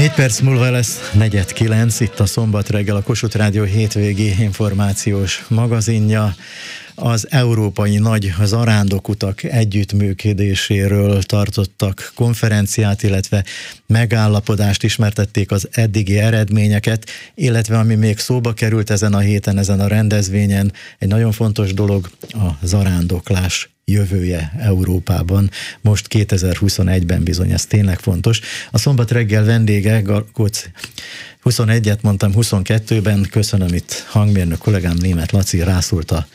Négy perc múlva lesz negyed kilenc, itt a szombat reggel a Kossuth Rádió hétvégi információs magazinja. Az európai nagy zarándokutak együttműködéséről tartottak konferenciát, illetve megállapodást ismertették az eddigi eredményeket, illetve ami még szóba került ezen a héten, ezen a rendezvényen, egy nagyon fontos dolog a zarándoklás jövője Európában. Most 2021-ben bizony ez tényleg fontos. A szombat reggel vendége, Garkóc 21-et mondtam, 22-ben, köszönöm itt hangmérnök kollégám német Laci rászult a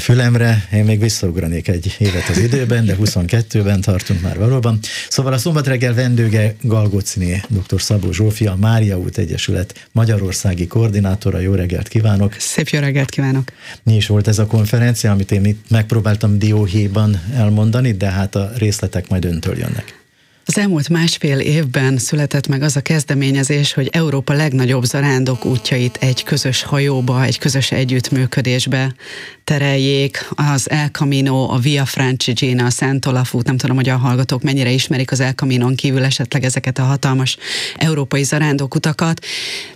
fülemre, én még visszaugranék egy évet az időben, de 22-ben tartunk már valóban. Szóval a szombat reggel vendége Galgocini dr. Szabó Zsófia, a Mária út Egyesület Magyarországi koordinátora. Jó reggelt kívánok! Szép jó reggelt kívánok! Mi is volt ez a konferencia, amit én itt megpróbáltam dióhéjban elmondani, de hát a részletek majd öntől jönnek. Az elmúlt másfél évben született meg az a kezdeményezés, hogy Európa legnagyobb zarándok útjait egy közös hajóba, egy közös együttműködésbe tereljék. Az El Camino, a Via Francigena, a Szent Olaf út, nem tudom, hogy a hallgatók mennyire ismerik az El Caminon kívül esetleg ezeket a hatalmas európai utakat,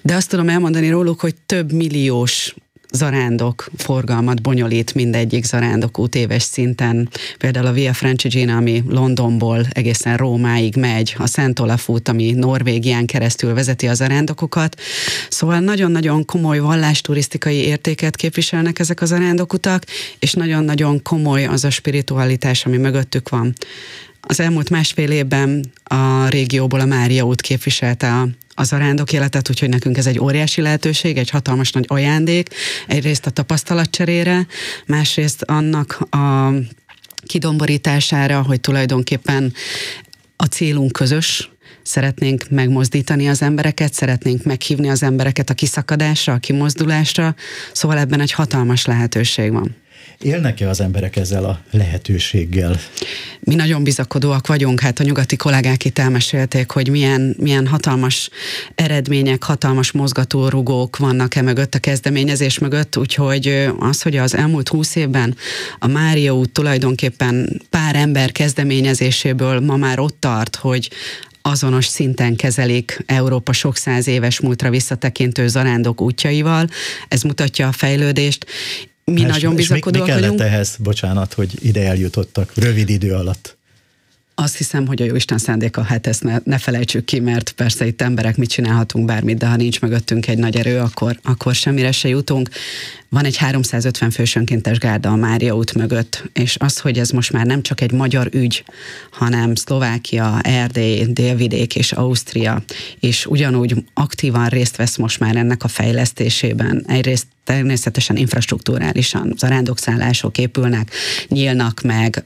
de azt tudom elmondani róluk, hogy több milliós zarándok forgalmat bonyolít mindegyik zarándok út éves szinten. Például a Via Francigena, ami Londonból egészen Rómáig megy, a Szent Olaf út, ami Norvégián keresztül vezeti a zarándokokat. Szóval nagyon-nagyon komoly vallásturisztikai értéket képviselnek ezek a zarándokutak, és nagyon-nagyon komoly az a spiritualitás, ami mögöttük van. Az elmúlt másfél évben a régióból a Mária út képviselte a az arándok életet, úgyhogy nekünk ez egy óriási lehetőség, egy hatalmas nagy ajándék, egyrészt a tapasztalatcserére, másrészt annak a kidomborítására, hogy tulajdonképpen a célunk közös, szeretnénk megmozdítani az embereket, szeretnénk meghívni az embereket a kiszakadásra, a kimozdulásra, szóval ebben egy hatalmas lehetőség van. Élnek-e az emberek ezzel a lehetőséggel? Mi nagyon bizakodóak vagyunk, hát a nyugati kollégák itt elmesélték, hogy milyen, milyen hatalmas eredmények, hatalmas mozgatórugók vannak e mögött, a kezdeményezés mögött, úgyhogy az, hogy az elmúlt húsz évben a Mária út tulajdonképpen pár ember kezdeményezéséből ma már ott tart, hogy azonos szinten kezelik Európa sok száz éves múltra visszatekintő zarándok útjaival. Ez mutatja a fejlődést, mi hát, nagyon bizakodóak mi, mi kellett vagyunk. ehhez, bocsánat, hogy ide eljutottak rövid idő alatt? Azt hiszem, hogy a Jóisten szándéka, hát ezt ne, ne felejtsük ki, mert persze itt emberek mit csinálhatunk bármit, de ha nincs mögöttünk egy nagy erő, akkor, akkor semmire se jutunk. Van egy 350 fős önkéntes gárda a Mária út mögött, és az, hogy ez most már nem csak egy magyar ügy, hanem Szlovákia, Erdély, Délvidék és Ausztria, és ugyanúgy aktívan részt vesz most már ennek a fejlesztésében. Egyrészt természetesen infrastruktúrálisan zarándokszállások épülnek, nyílnak meg,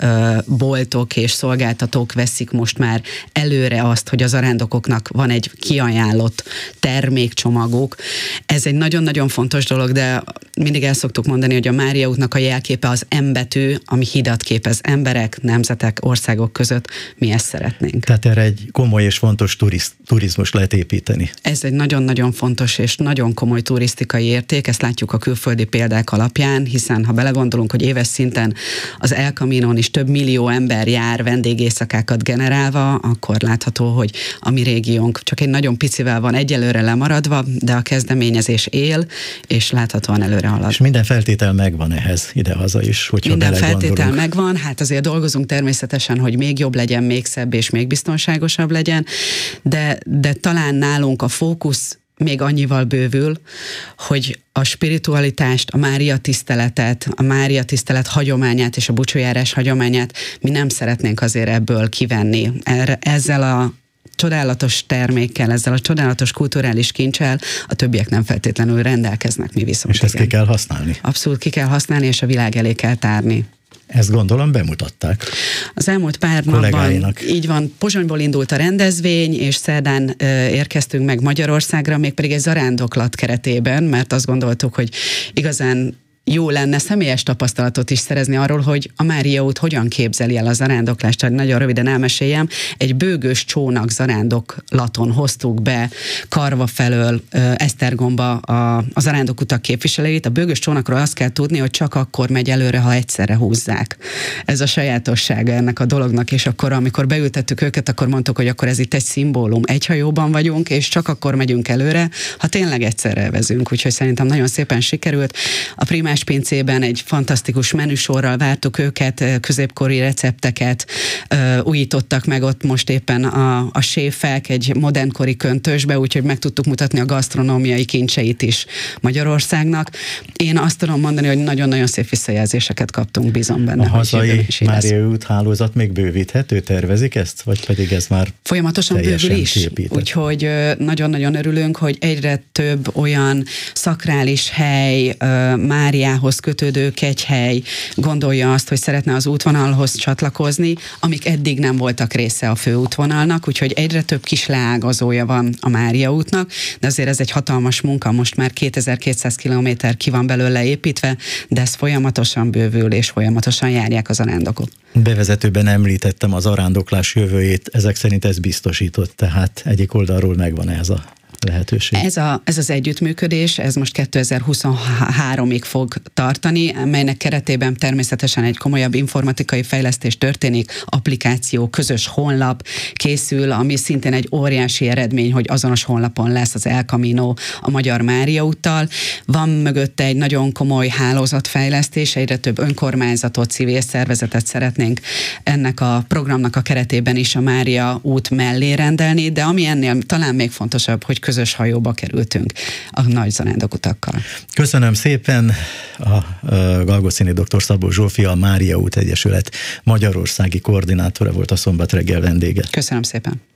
boltok és szolgáltatók veszik most már előre azt, hogy az zarándokoknak van egy kiajánlott termékcsomaguk. Ez egy nagyon-nagyon fontos dolog, de mindig el szoktuk mondani, hogy a Mária útnak a jelképe az embetű, ami hidat képez emberek, nemzetek, országok között. Mi ezt szeretnénk. Tehát erre egy komoly és fontos turiz, turizmus lehet építeni. Ez egy nagyon-nagyon fontos és nagyon komoly turisztikai érték, ezt látjuk a külföldi példák alapján, hiszen ha belegondolunk, hogy éves szinten az El Camino-n is több millió ember jár vendégészakákat generálva, akkor látható, hogy a mi régiónk csak egy nagyon picivel van egyelőre lemaradva, de a kezdeményezés él, és láthatóan előre halad. És minden feltétel megvan ehhez ide-haza is, hogyha Minden feltétel megvan, hát azért dolgozunk természetesen, hogy még jobb legyen, még szebb és még biztonságosabb legyen, de, de talán nálunk a fókusz még annyival bővül, hogy a spiritualitást, a Mária tiszteletet, a Mária tisztelet hagyományát és a bucsójárás hagyományát mi nem szeretnénk azért ebből kivenni. Erre, ezzel a csodálatos termékkel, ezzel a csodálatos kulturális kincsel a többiek nem feltétlenül rendelkeznek, mi viszont. És ezt igen. ki kell használni. Abszolút ki kell használni, és a világ elé kell tárni. Ezt gondolom bemutatták. Az elmúlt pár napban így van, Pozsonyból indult a rendezvény, és szerdán ö, érkeztünk meg Magyarországra, mégpedig egy zarándoklat keretében, mert azt gondoltuk, hogy igazán jó lenne személyes tapasztalatot is szerezni arról, hogy a Mária út hogyan képzeli el a zarándoklást. Tehát nagyon röviden elmeséljem, egy bőgős csónak zarándoklaton hoztuk be Karva felől Esztergomba a, a zarándokutak képviselőit. A bőgős csónakról azt kell tudni, hogy csak akkor megy előre, ha egyszerre húzzák. Ez a sajátossága ennek a dolognak, és akkor, amikor beültettük őket, akkor mondtuk, hogy akkor ez itt egy szimbólum. Egy hajóban vagyunk, és csak akkor megyünk előre, ha tényleg egyszerre vezünk. Úgyhogy szerintem nagyon szépen sikerült. A primás pincében egy fantasztikus menüsorral vártuk őket, középkori recepteket újítottak meg ott most éppen a, a séfek egy modernkori köntösbe, úgyhogy meg tudtuk mutatni a gasztronómiai kincseit is Magyarországnak. Én azt tudom mondani, hogy nagyon-nagyon szép visszajelzéseket kaptunk, bízom benne. A hazai Mária út hálózat még bővíthető, tervezik ezt, vagy pedig ez már Folyamatosan bővül is, épített. úgyhogy nagyon-nagyon örülünk, hogy egyre több olyan szakrális hely, Máriához kötődő kegyhely gondolja azt, hogy szeretne az útvonalhoz csatlakozni, amik eddig nem voltak része a főútvonalnak, úgyhogy egyre több kis leágazója van a Mária útnak, de azért ez egy hatalmas munka, most már 2200 km ki van belőle építve, de ez folyamatosan bővül, és folyamatosan járják az arándokok. Bevezetőben említettem az arándoklás jövőjét, ezek szerint ez biztosított, tehát egyik oldalról megvan ez a lehetőség. Ez, a, ez az együttműködés, ez most 2023-ig fog tartani, melynek keretében természetesen egy komolyabb informatikai fejlesztés történik, applikáció, közös honlap készül, ami szintén egy óriási eredmény, hogy azonos honlapon lesz az El Camino a Magyar Mária úttal. Van mögötte egy nagyon komoly hálózatfejlesztés, egyre több önkormányzatot, civil szervezetet szeretnénk ennek a programnak a keretében is a Mária út mellé rendelni, de ami ennél talán még fontosabb, hogy hajóba kerültünk a nagy zarándokutakkal. Köszönöm szépen a Galgocini dr. Szabó Zsófia, a Mária út Egyesület Magyarországi koordinátora volt a szombat reggel vendége. Köszönöm szépen.